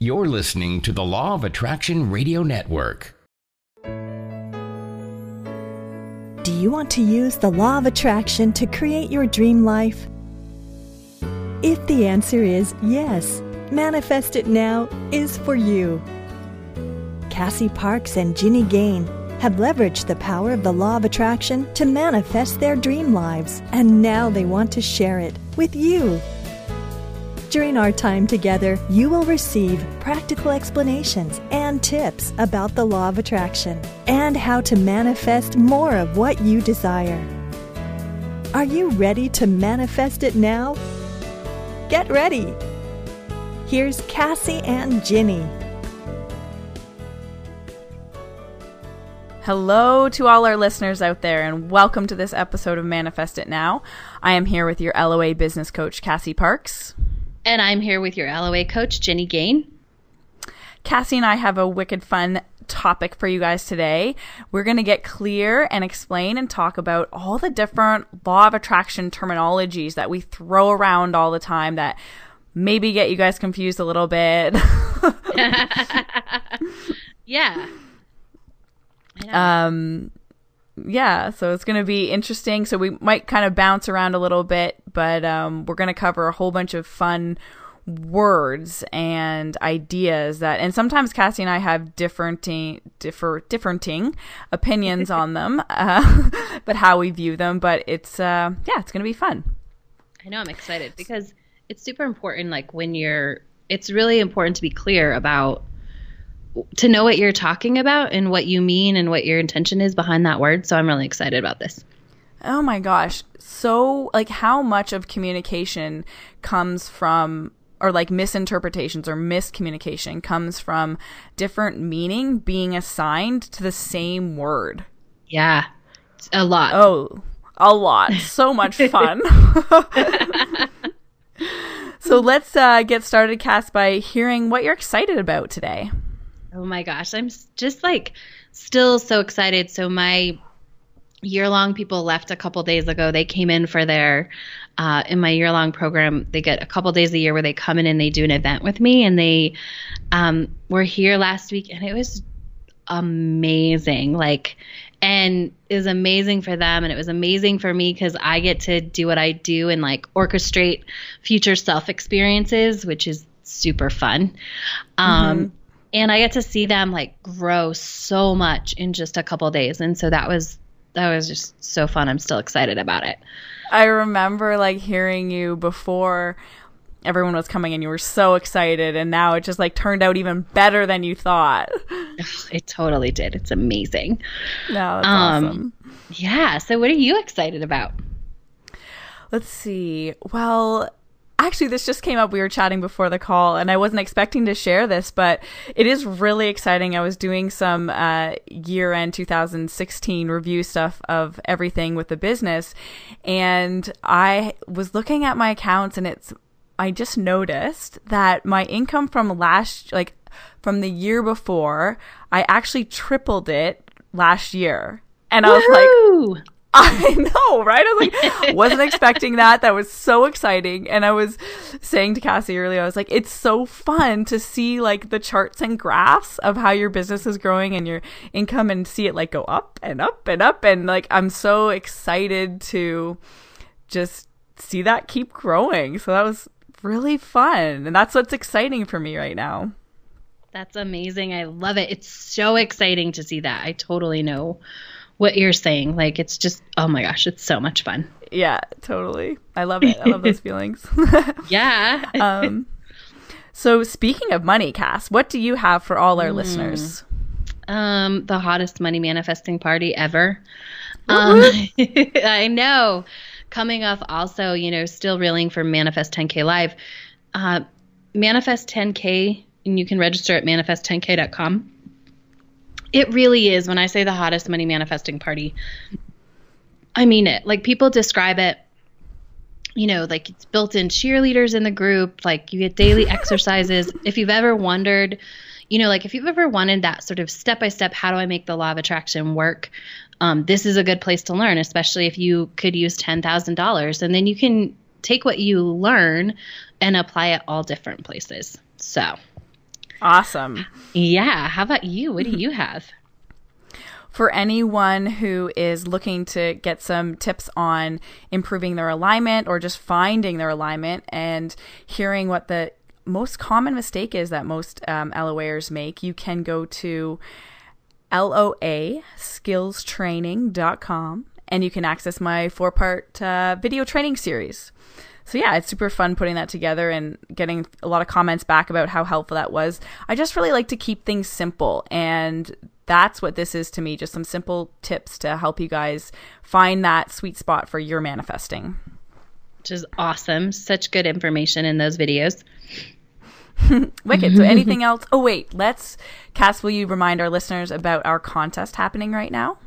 You're listening to the Law of Attraction Radio Network. Do you want to use the law of attraction to create your dream life? If the answer is yes, Manifest It Now is for you. Cassie Parks and Ginny Gane have leveraged the power of the law of attraction to manifest their dream lives, and now they want to share it with you. During our time together, you will receive practical explanations and tips about the law of attraction and how to manifest more of what you desire. Are you ready to manifest it now? Get ready! Here's Cassie and Ginny. Hello to all our listeners out there, and welcome to this episode of Manifest It Now. I am here with your LOA business coach, Cassie Parks. And I'm here with your LOA coach, Ginny Gane. Cassie and I have a wicked fun topic for you guys today. We're going to get clear and explain and talk about all the different law of attraction terminologies that we throw around all the time that maybe get you guys confused a little bit. yeah. Um, yeah, so it's going to be interesting. So we might kind of bounce around a little bit, but um, we're going to cover a whole bunch of fun words and ideas that and sometimes Cassie and I have differing differ differing opinions on them uh, but how we view them but it's uh, yeah it's going to be fun I know I'm excited because it's super important like when you're it's really important to be clear about to know what you're talking about and what you mean and what your intention is behind that word. So I'm really excited about this. Oh my gosh. So, like, how much of communication comes from, or like misinterpretations or miscommunication comes from different meaning being assigned to the same word? Yeah, a lot. Oh, a lot. So much fun. so, let's uh, get started, Cass, by hearing what you're excited about today. Oh my gosh, I'm just like still so excited. So my year long people left a couple days ago. They came in for their uh, in my year long program. They get a couple days a year where they come in and they do an event with me, and they um, were here last week, and it was amazing. Like, and it was amazing for them, and it was amazing for me because I get to do what I do and like orchestrate future self experiences, which is super fun. Um, mm-hmm and I get to see them like grow so much in just a couple days, and so that was that was just so fun. I'm still excited about it. I remember like hearing you before everyone was coming and you were so excited and now it just like turned out even better than you thought. It totally did. It's amazing. No, that's um, awesome. Yeah. So what are you excited about? Let's see. Well, actually this just came up. We were chatting before the call and i wasn't expecting to share this but it is really exciting. I was doing some uh, year end 2016 review stuff of everything with the business and i was looking at my accounts and it's i just noticed that my income from last like from the year before i actually tripled it last year. And i was like I know, right? I was like, wasn't expecting that. That was so exciting. And I was saying to Cassie earlier, I was like, it's so fun to see like the charts and graphs of how your business is growing and your income and see it like go up and up and up. And like, I'm so excited to just see that keep growing. So that was really fun. And that's what's exciting for me right now. That's amazing. I love it. It's so exciting to see that. I totally know what you're saying. Like it's just oh my gosh, it's so much fun. Yeah, totally. I love it. I love those feelings. yeah. um so speaking of money, Cass, what do you have for all our mm. listeners? Um, the hottest money manifesting party ever. Um, I know. Coming off also, you know, still reeling from Manifest 10K Live. Uh, Manifest 10K, and you can register at manifest10k.com it really is. When I say the hottest money manifesting party, I mean it. Like people describe it, you know, like it's built in cheerleaders in the group, like you get daily exercises. If you've ever wondered, you know, like if you've ever wanted that sort of step by step, how do I make the law of attraction work? Um, this is a good place to learn, especially if you could use $10,000. And then you can take what you learn and apply it all different places. So Awesome. Yeah. How about you? What do you have? for anyone who is looking to get some tips on improving their alignment or just finding their alignment and hearing what the most common mistake is that most um, LOAers make, you can go to LOA skillstraining.com and you can access my four part uh, video training series. So, yeah, it's super fun putting that together and getting a lot of comments back about how helpful that was. I just really like to keep things simple, and that's what this is to me just some simple tips to help you guys find that sweet spot for your manifesting. Which is awesome. Such good information in those videos. Wicked. So, anything else? Oh, wait. Let's, Cass, will you remind our listeners about our contest happening right now?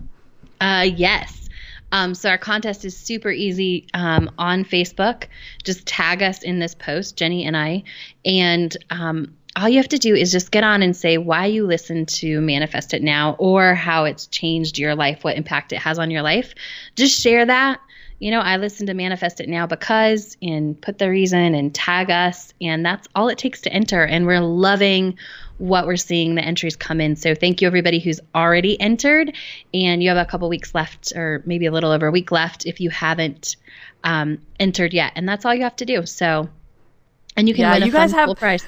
Uh, yes. Um, so our contest is super easy um, on Facebook. Just tag us in this post, Ginny and I, and um, all you have to do is just get on and say why you listen to Manifest It Now or how it's changed your life, what impact it has on your life. Just share that. You know, I listen to Manifest It Now because, and put the reason and tag us. And that's all it takes to enter. And we're loving what we're seeing the entries come in. So thank you everybody who's already entered, and you have a couple weeks left, or maybe a little over a week left if you haven't um, entered yet, and that's all you have to do. So, and you can yeah, win a you guys have, prize.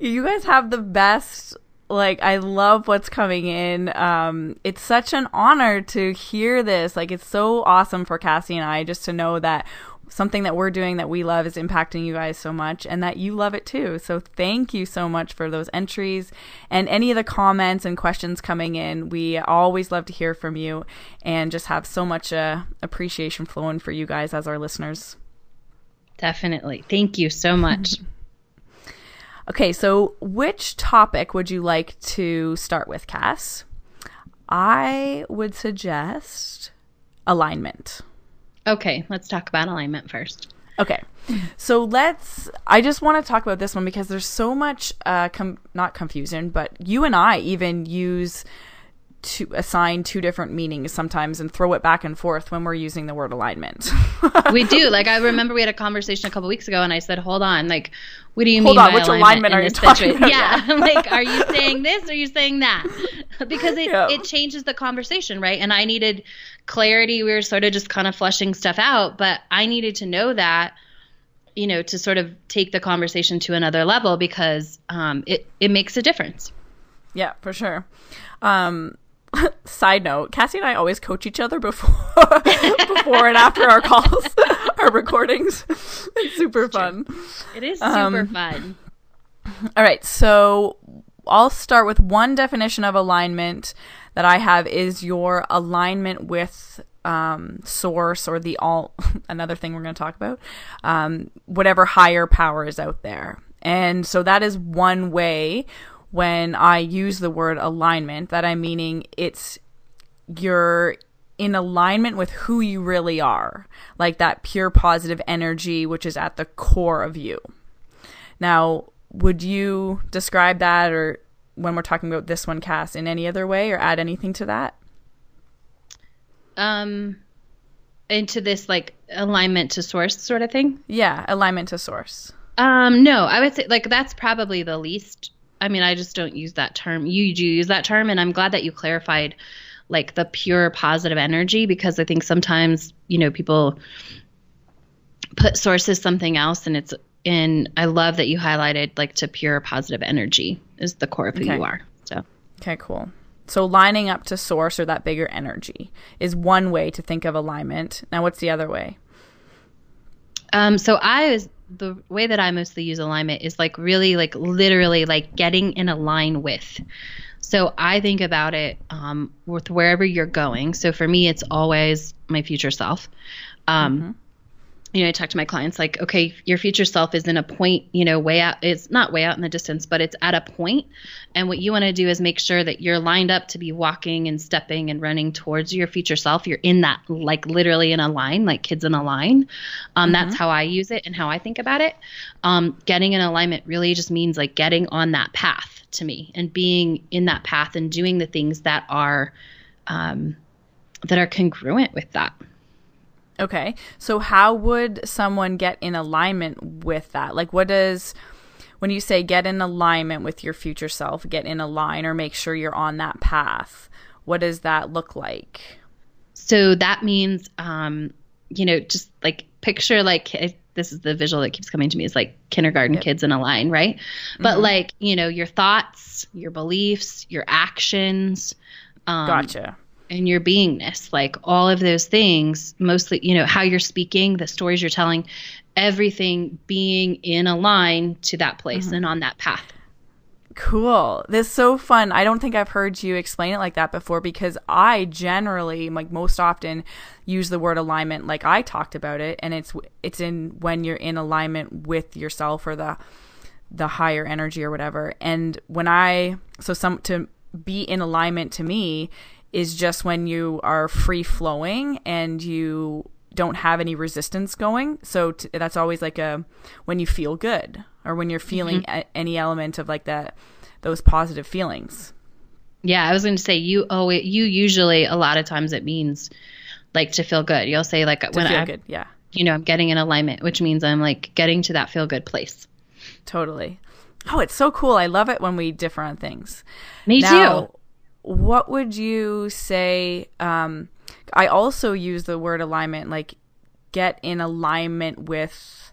You guys have the best. Like I love what's coming in. Um, it's such an honor to hear this. Like it's so awesome for Cassie and I just to know that something that we're doing that we love is impacting you guys so much and that you love it too. So thank you so much for those entries and any of the comments and questions coming in. We always love to hear from you and just have so much uh, appreciation flowing for you guys as our listeners. Definitely. Thank you so much. okay, so which topic would you like to start with, Cass? I would suggest alignment. Okay, let's talk about alignment first. Okay. So let's I just want to talk about this one because there's so much uh com- not confusion, but you and I even use to assign two different meanings sometimes and throw it back and forth when we're using the word alignment. we do. Like I remember we had a conversation a couple weeks ago and I said, "Hold on, like what do you Hold mean on, which alignment, alignment are you talking situation? about? Yeah. like are you saying this or are you saying that? because it yeah. it changes the conversation, right? And I needed clarity. We were sort of just kind of flushing stuff out, but I needed to know that you know to sort of take the conversation to another level because um, it it makes a difference. Yeah, for sure. Um, side note cassie and i always coach each other before before and after our calls our recordings it's super fun it is super um, fun all right so i'll start with one definition of alignment that i have is your alignment with um, source or the all another thing we're going to talk about um, whatever higher power is out there and so that is one way when I use the word alignment, that I'm meaning it's you're in alignment with who you really are, like that pure positive energy, which is at the core of you. Now, would you describe that, or when we're talking about this one, Cass in any other way, or add anything to that? Um, into this like alignment to source sort of thing. Yeah, alignment to source. Um, no, I would say like that's probably the least I mean, I just don't use that term. You do use that term, and I'm glad that you clarified like the pure positive energy because I think sometimes, you know, people put sources something else and it's and I love that you highlighted like to pure positive energy is the core of who okay. you are. So Okay, cool. So lining up to source or that bigger energy is one way to think of alignment. Now what's the other way? Um, so I was the way that I mostly use alignment is like really like literally like getting in a line with. So I think about it um, with wherever you're going. So for me, it's always my future self. Um, mm-hmm you know, I talk to my clients like, okay, your future self is in a point, you know, way out, it's not way out in the distance, but it's at a point. And what you want to do is make sure that you're lined up to be walking and stepping and running towards your future self. You're in that, like literally in a line, like kids in a line. Um, mm-hmm. That's how I use it and how I think about it. Um, getting in alignment really just means like getting on that path to me and being in that path and doing the things that are, um, that are congruent with that. Okay. So how would someone get in alignment with that? Like what does when you say get in alignment with your future self, get in a line or make sure you're on that path, what does that look like? So that means, um, you know, just like picture like this is the visual that keeps coming to me is like kindergarten yep. kids in a line, right? Mm-hmm. But like, you know, your thoughts, your beliefs, your actions. Um, gotcha. And your beingness, like all of those things, mostly, you know, how you're speaking, the stories you're telling, everything being in a line to that place mm-hmm. and on that path. Cool. This is so fun. I don't think I've heard you explain it like that before because I generally, like most often, use the word alignment like I talked about it, and it's it's in when you're in alignment with yourself or the the higher energy or whatever. And when I so some to be in alignment to me is just when you are free flowing and you don't have any resistance going. So t- that's always like a when you feel good or when you're feeling mm-hmm. a- any element of like that those positive feelings. Yeah, I was going to say you oh you usually a lot of times it means like to feel good. You'll say like when I feel good, yeah. You know, I'm getting in alignment, which means I'm like getting to that feel good place. Totally. Oh, it's so cool. I love it when we differ on things. Me now, too. What would you say um I also use the word alignment, like get in alignment with,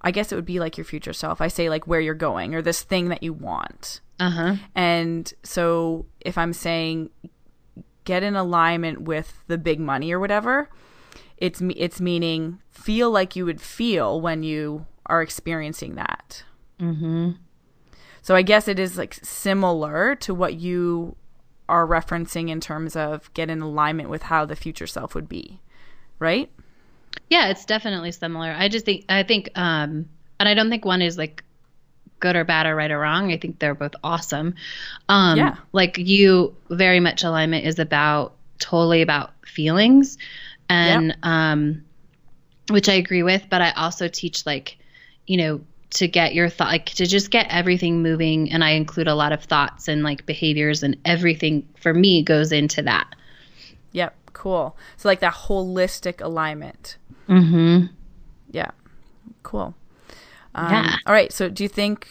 I guess it would be like your future self. I say like where you're going or this thing that you want. Uh huh. And so if I'm saying get in alignment with the big money or whatever, it's it's meaning feel like you would feel when you are experiencing that. Mm-hmm. So I guess it is like similar to what you are referencing in terms of get in alignment with how the future self would be, right? Yeah, it's definitely similar. I just think I think um and I don't think one is like good or bad or right or wrong. I think they're both awesome. Um yeah. like you very much alignment is about totally about feelings and yep. um which I agree with, but I also teach like you know to get your thought like to just get everything moving and i include a lot of thoughts and like behaviors and everything for me goes into that yep cool so like that holistic alignment mm-hmm yeah cool um, yeah. all right so do you think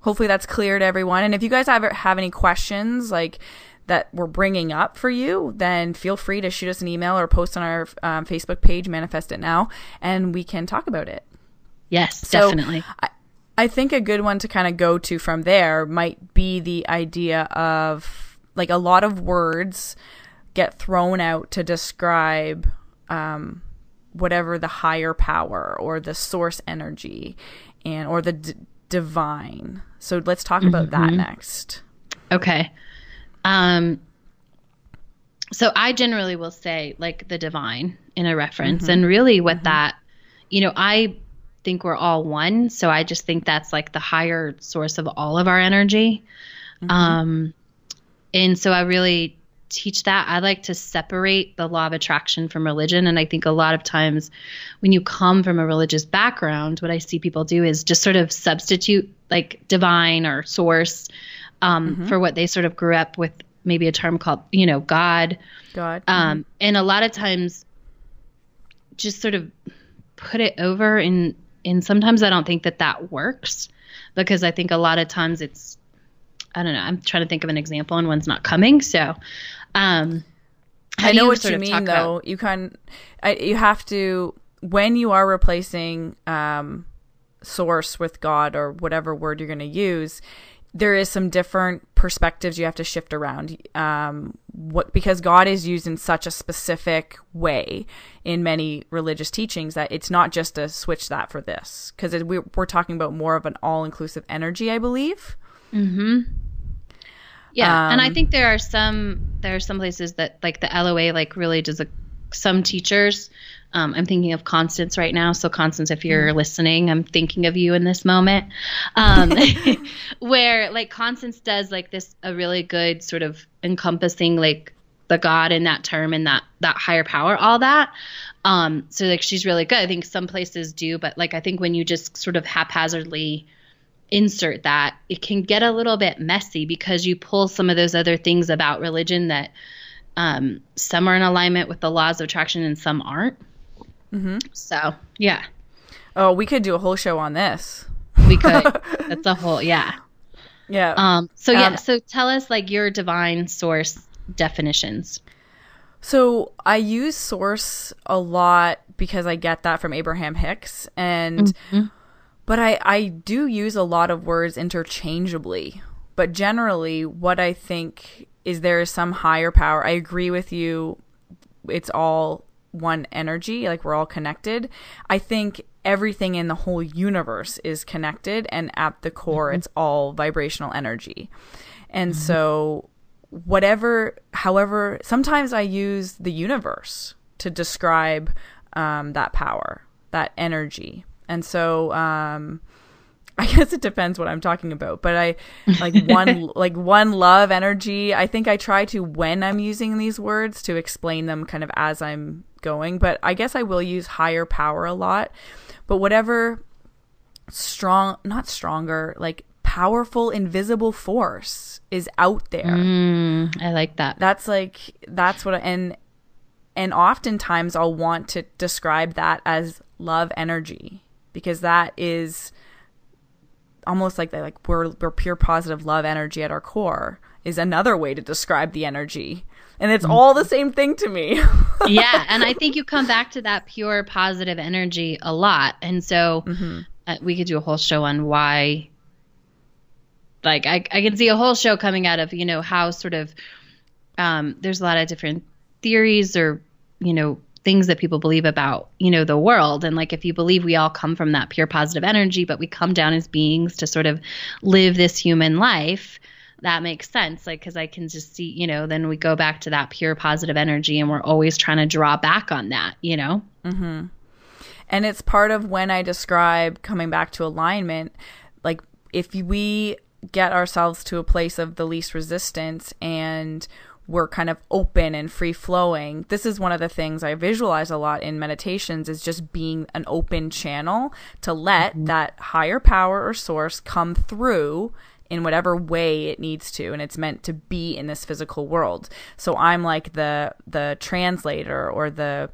hopefully that's clear to everyone and if you guys ever have any questions like that we're bringing up for you, then feel free to shoot us an email or post on our um, Facebook page, Manifest It Now, and we can talk about it. Yes, so definitely. I, I think a good one to kind of go to from there might be the idea of like a lot of words get thrown out to describe um, whatever the higher power or the source energy and or the d- divine. So let's talk about mm-hmm. that next. Okay. Um so I generally will say like the divine in a reference mm-hmm. and really what mm-hmm. that you know I think we're all one. So I just think that's like the higher source of all of our energy. Mm-hmm. Um, and so I really teach that. I like to separate the law of attraction from religion. And I think a lot of times when you come from a religious background, what I see people do is just sort of substitute like divine or source um, mm-hmm. for what they sort of grew up with, maybe a term called, you know, God. God. Um, mm-hmm. And a lot of times just sort of put it over in and sometimes I don't think that that works because I think a lot of times it's I don't know. I'm trying to think of an example and one's not coming. So, um, I know what you mean though. About- you can, I, you have to when you are replacing um, source with God or whatever word you're going to use there is some different perspectives you have to shift around. Um, what because god is used in such a specific way in many religious teachings that it's not just to switch that for this. Because we're, we're talking about more of an all-inclusive energy i believe. Mm-hmm. Yeah um, and i um, think there are some there are some places that like the loa like really does a some teachers um, I'm thinking of Constance right now. So, Constance, if you're mm. listening, I'm thinking of you in this moment. Um, where, like, Constance does, like, this, a really good sort of encompassing, like, the God in that term and that, that higher power, all that. Um, so, like, she's really good. I think some places do, but, like, I think when you just sort of haphazardly insert that, it can get a little bit messy because you pull some of those other things about religion that um, some are in alignment with the laws of attraction and some aren't. Mm-hmm. So, yeah. Oh, we could do a whole show on this. we could. That's a whole yeah. Yeah. Um. So yeah. Um, so tell us like your divine source definitions. So I use source a lot because I get that from Abraham Hicks and but I I do use a lot of words interchangeably. But generally what I think is there is some higher power. I agree with you. It's all one energy, like we're all connected. I think everything in the whole universe is connected and at the core it's all vibrational energy. And so whatever however sometimes i use the universe to describe um, that power that energy and so um, i guess it depends what i'm talking about but i like one like one love energy i think i try to when i'm using these words to explain them kind of as i'm going but i guess i will use higher power a lot. But whatever strong not stronger like powerful invisible force is out there. Mm, I like that. that's like that's what I, and and oftentimes I'll want to describe that as love energy because that is almost like that like we're we're pure positive love energy at our core is another way to describe the energy and it's all the same thing to me. Yeah, and I think you come back to that pure positive energy a lot, and so uh, we could do a whole show on why. Like I, I can see a whole show coming out of you know how sort of um, there's a lot of different theories or you know things that people believe about you know the world. And like if you believe we all come from that pure positive energy but we come down as beings to sort of live this human life that makes sense. Like because i can just see you know then we go back to that pure positive energy and we're always trying to draw back on that you know? Mm-hmm. And it's part of when I describe coming back to alignment. Like, if we get ourselves to a place of the least resistance and we're kind of open and free flowing, this is one of the things I visualize a lot in meditations is just being an open channel to let mm-hmm. that higher power or source come through in whatever way it needs to and it's meant to be in this physical world so i'm like the the translator or the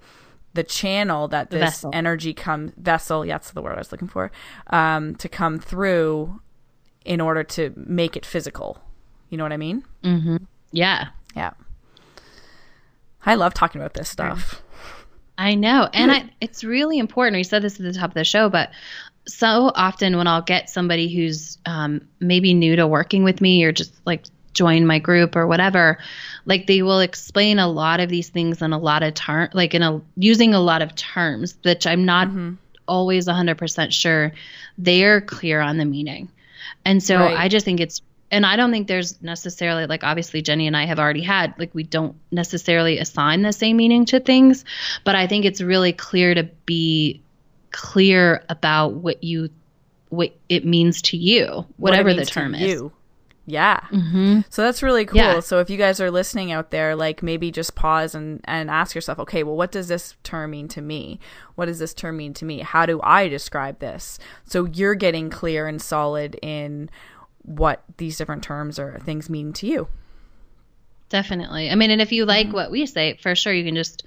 the channel that this vessel. energy comes vessel yeah that's the word i was looking for um, to come through in order to make it physical you know what i mean mm-hmm. yeah yeah i love talking about this stuff I know. And I, it's really important. We said this at the top of the show, but so often when I'll get somebody who's um, maybe new to working with me or just like join my group or whatever, like they will explain a lot of these things in a lot of term, like in a using a lot of terms, which I'm not always 100% sure they're clear on the meaning. And so Right. I just think it's and I don't think there's necessarily like obviously Ginny and I have already had like we don't necessarily assign the same meaning to things, but I think it's really clear to be clear about what you what it means to you, what whatever the term is. you. Yeah. Mm-hmm. So that's really cool. Yeah. So if you guys are listening out there, like maybe just pause and, and ask yourself, okay, well, what does this term mean to me? What does this term mean to me? How do I describe this? So you're getting clear and solid in what these different terms or things mean to you. Definitely. I mean, and if you like what we say, for sure you can just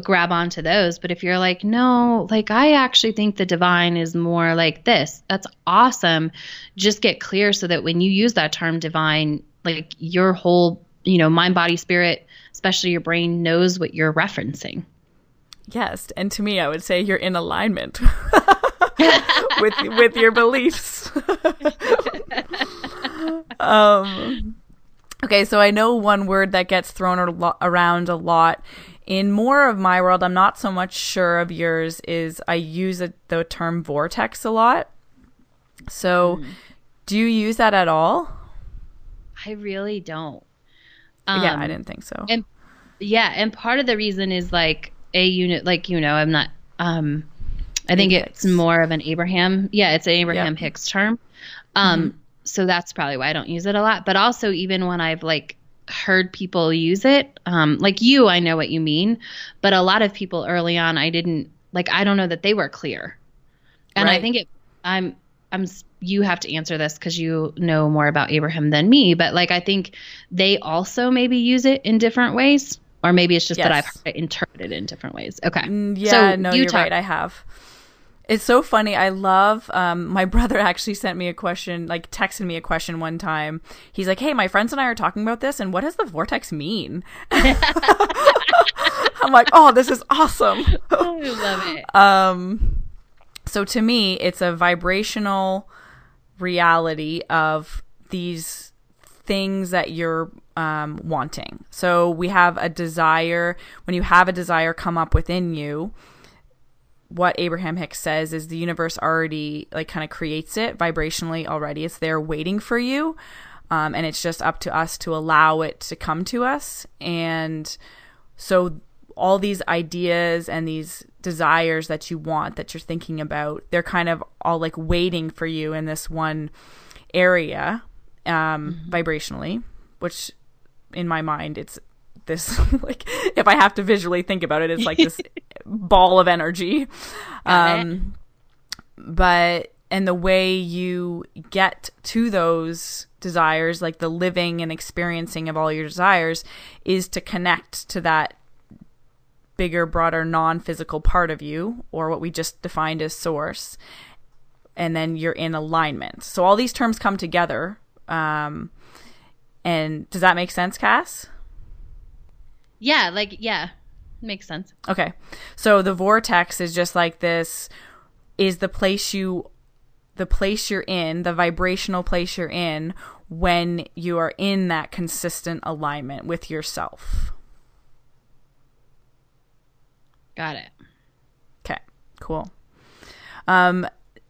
grab onto those. But if you're like, no, like I actually think the divine is more like this, that's awesome. Just get clear so that when you use that term divine, like your whole, you know, mind, body, spirit, especially your brain knows what you're referencing. Yes, and to me, I would say you're in alignment with with your beliefs. um, okay, so I know one word that gets thrown around a lot. In more of my world, I'm not so much sure of yours. Is I use it, the term vortex a lot. So, do you use that at all? I really don't. yeah, Um, I didn't think so. and yeah and part of the reason is like a unit like you know i'm not um i think it's more of an abraham yeah it's an abraham Yep. hicks term um so that's probably why i don't use it a lot but also even when i've like heard people use it um like you i know what you mean but a lot of people early on i didn't like i don't know that they were clear and i think it i'm i'm you have to answer this because you know more about abraham than me but like i think they also maybe use it in different ways or maybe it's just that i've Yes. heard it interpreted in different ways okay Mm, Yeah, so no, you you're talk- right. I have. It's so funny. I love. Um, my brother actually sent me a question, like texted me a question one time. He's like, "Hey, my friends and I are talking about this, and what does the vortex mean?" I'm like, "Oh, this is awesome." I love it. Um, so to me, it's a vibrational reality of these things that you're um, wanting. So we have a desire. When you have a desire come up within you, what Abraham Hicks says is the universe already like kind of creates it vibrationally already. It's there waiting for you. Um, and it's just up to us to allow it to come to us. And so all these ideas and these desires that you want that you're thinking about, they're kind of all like waiting for you in this one area um, mm-hmm. vibrationally, which in my mind, it's this like if I have to visually think about it, it's like this ball of energy. Um, but and the way you get to those desires, like the living and experiencing of all your desires, is to connect to that bigger, broader, non physical part of you, or what we just defined as source. And then you're in alignment. So all these terms come together. Um, and does that make sense, Cass? Yeah, like yeah, makes sense. Okay. So the vortex is just like this is the place you the place you're in, the vibrational place you're in when you are in that consistent alignment with yourself. Got it. Okay. Cool. Um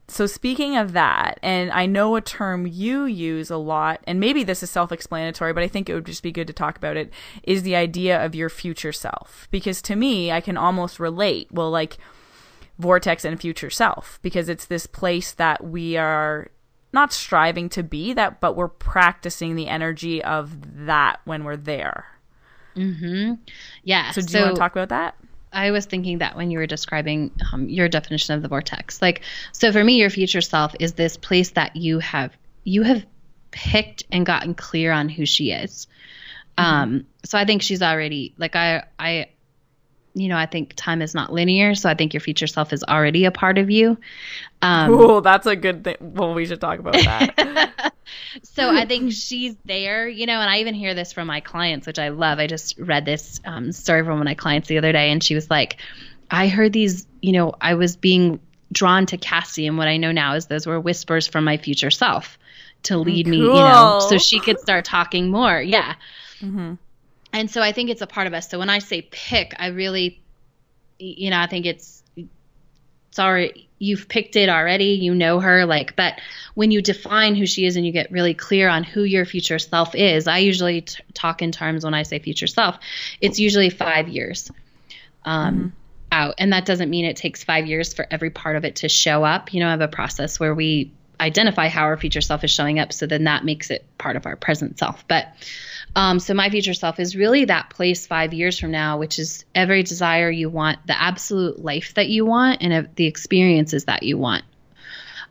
so speaking of that, and I know a term you use a lot, and maybe this is self-explanatory, but I think it would just be good to talk about it, is the idea of your future self. Because to me, I can almost relate, well, like vortex and future self, because it's this place that we are not striving to be that, but we're practicing the energy of that when we're there. Mm-hmm. Yeah. So do so, you want to talk about that? I was thinking that when you were describing um, your definition of the vortex. Like, so for me, your future self is this place that you have you have picked and gotten clear on who she is. Mm-hmm. Um, so I think she's already like I I you know, I think time is not linear, so I think your future self is already a part of you. Um, cool, that's a good thing. Well, we should talk about that. so I think she's there, you know, and I even hear this from my clients, which I love. I just read this um, story from one of my clients the other day, and she was like, I heard these, you know, I was being drawn to Cassie, and what I know now is those were whispers from my future self to lead cool. me, you know, so she could start talking more. Yeah. Mm-hmm and so I think it's a part of us. So when I say pick, I really, you know, I think it's sorry you've picked it already you know her like but when you define who she is and you get really clear on who your future self is i usually t- talk in terms when i say future self it's usually five years um, mm-hmm. out and that doesn't mean it takes five years for every part of it to show up you know i have a process where we identify how our future self is showing up so then that makes it part of our present self but um, so my future self is really that place five years from now, which is every desire you want, the absolute life that you want, and the experiences that you want.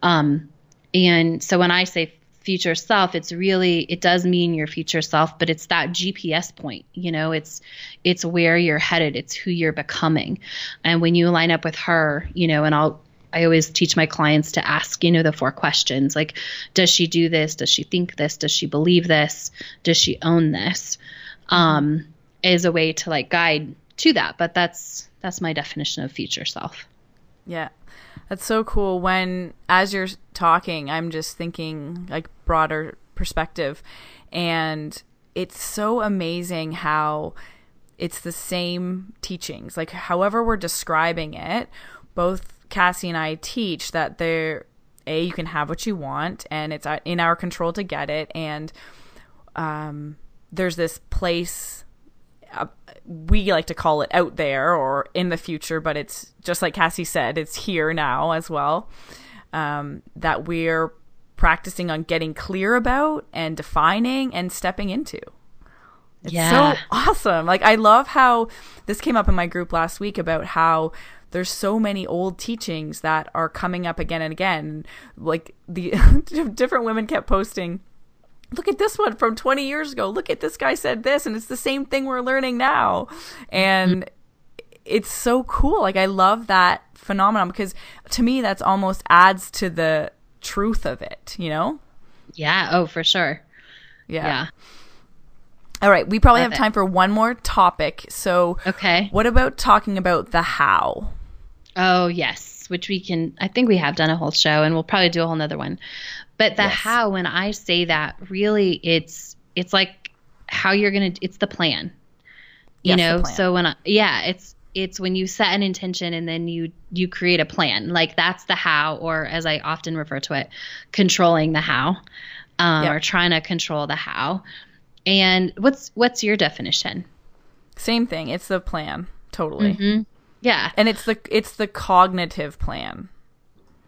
Um, and so when I say future self, it's really it does mean your future self, but it's that GPS point. You know, it's it's where you're headed. It's who you're becoming. And when you line up with her, you know, and I'll I always teach my clients to ask, you know, the four questions like, does she do this? Does she think this? Does she believe this? Does she own this? Um, is a way to like guide to that. But that's that's my definition of future self. Yeah. That's so cool. When as you're talking, I'm just thinking like broader perspective. And it's so amazing how it's the same teachings. Like however we're describing it, both Cassie and I teach that there, a you can have what you want, and it's in our control to get it, and um, there's this place. Uh, we like to call it out there or in the future, but it's just like Cassie said, it's here now as well. Um, that we're practicing on getting clear about and defining and stepping into. It's yeah. so awesome. Like I love how this came up in my group last week about how there's so many old teachings that are coming up again and again. Like the different women kept posting, look at this one from 20 years ago. Look at this guy said this, and it's the same thing we're learning now. And mm-hmm. it's so cool. Like I love that phenomenon because to me that's almost adds to the truth of it, you know? Yeah, oh for sure. Yeah. Yeah. All right, we probably Love have it. time for one more topic. So, Okay. what about talking about the how? Oh, yes, which we can, I think we have done a whole show and we'll probably do a whole nother one. But the Yes. how, when I say that, really it's, it's like how you're going to, it's the plan, you Yes, know? plan. So when I, yeah, it's, it's when you set an intention and then you, you create a plan, like that's the how, or as I often refer to it, controlling the how, um, Yep. or trying to control the how. And what's, what's your definition? Same thing. It's the plan, totally. Yeah. And it's the it's the cognitive plan.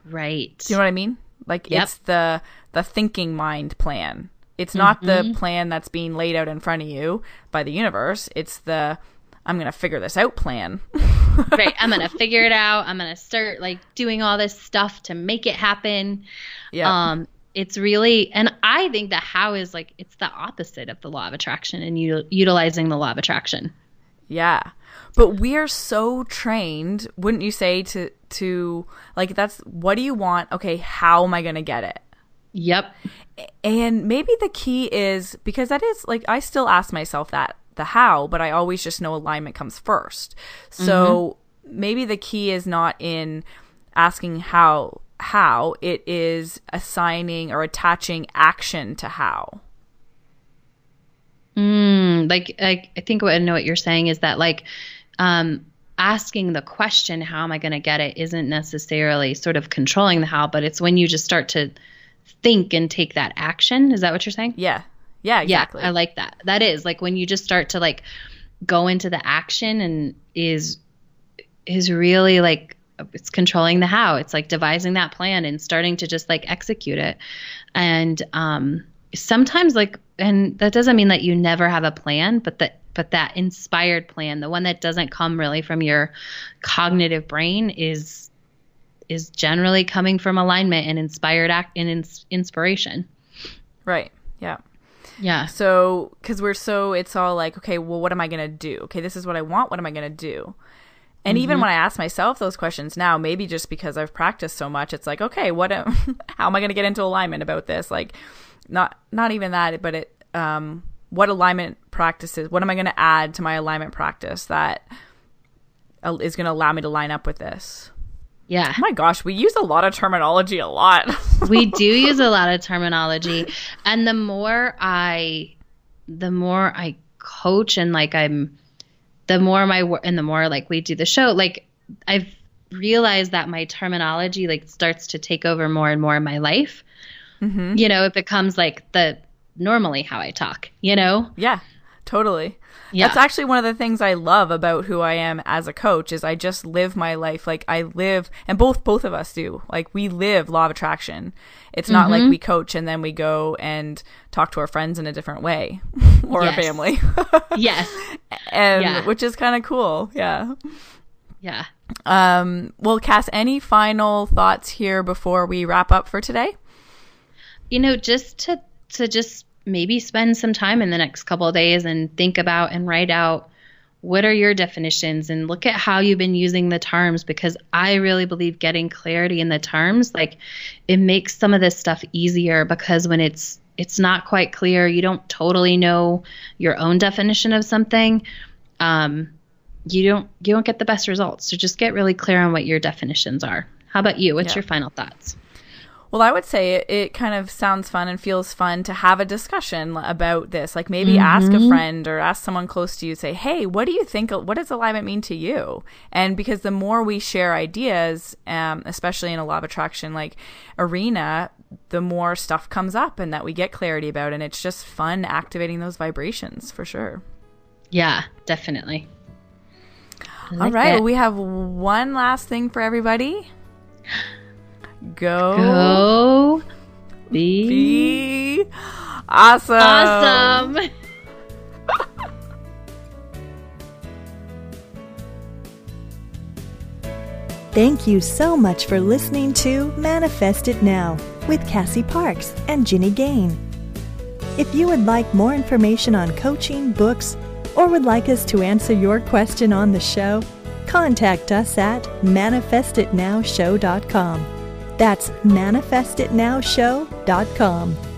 Right. Do you know what I mean? Like Yep. it's the the thinking mind plan. It's not Mm-hmm. the plan that's being laid out in front of you by the universe. It's the I'm going to figure this out plan. right i'm gonna figure it out i'm gonna start like doing all this stuff to make it happen yeah. um it's really and i think that how is like it's the opposite of the law of attraction and u- utilizing the law of attraction Yeah. But we are so trained, wouldn't you say to to like that's what do you want? Okay, how am I going to get it? yep And maybe the key is because that is like I still ask myself that the how, but I always just know alignment comes first. So maybe the key is not in asking how how it is assigning or attaching action to how. mm, like I, I think what i know what you're saying is that like um asking the question how am i going to get it isn't necessarily sort of controlling the how but it's when you just start to think and take that action is that what you're saying Yeah. Yeah, exactly. Yeah, I like that. That is like when you just start to like go into the action and is is really like it's controlling the how. It's like devising that plan and starting to just like execute it. And um sometimes like and that doesn't mean that you never have a plan, but that but that inspired plan, the one that doesn't come really from your cognitive brain is is generally coming from alignment and inspired act and ins- inspiration. right. Yeah. Yeah. So, because we're so, it's all like, okay, well, what am I going to do? Okay, this is what I want. What am I going to do? And even mm-hmm. when I ask myself those questions now, maybe just because I've practiced so much, it's like, okay, what, am, how am I going to get into alignment about this? Like, not, not even that, but it, um, what alignment practices, what am I going to add to my alignment practice that uh, is going to allow me to line up with this? Yeah. Oh my gosh, we use a lot of terminology a lot. we do use a lot of terminology and the more i the more i coach and like i'm the more my and the more like we do the show like i've realized that my terminology like starts to take over more and more in my life you know it becomes like the normally how i talk you know Yeah, totally. Yeah. That's actually one of the things I love about who I am as a coach is I just live my life like I live and both both of us do. Like we live law of attraction. It's not Mm-hmm. like we coach and then we go and talk to our friends in a different way or Yes. our family. yes and Yeah. which is kind of cool. Yeah. yeah Um well Cass, any final thoughts here before we wrap up for today? You know just to to just maybe spend some time in the next couple of days and think about and write out what are your definitions and look at how you've been using the terms because i really believe getting clarity in the terms like it makes some of this stuff easier because when it's it's not quite clear you don't totally know your own definition of something um, you don't you don't get the best results. So just get really clear on what your definitions are. How about you? What's Yeah. your final thoughts Well, I would say it, it kind of sounds fun and feels fun to have a discussion about this. Like maybe ask a friend or ask someone close to you, say, hey, what do you think? What does alignment mean to you? And because the more we share ideas, um, especially in a law of attraction like arena, the more stuff comes up and that we get clarity about. And it's just fun activating those vibrations for sure. yeah definitely I All like right. Well, we have one last thing for everybody. Go. Go be, Be awesome. awesome. Thank you so much for listening to Manifest It Now with Cassie Parks and Ginny Gane. If you would like more information on coaching, books, or would like us to answer your question on the show, contact us at manifestitnowshow.com. That's manifestitnowshow.com.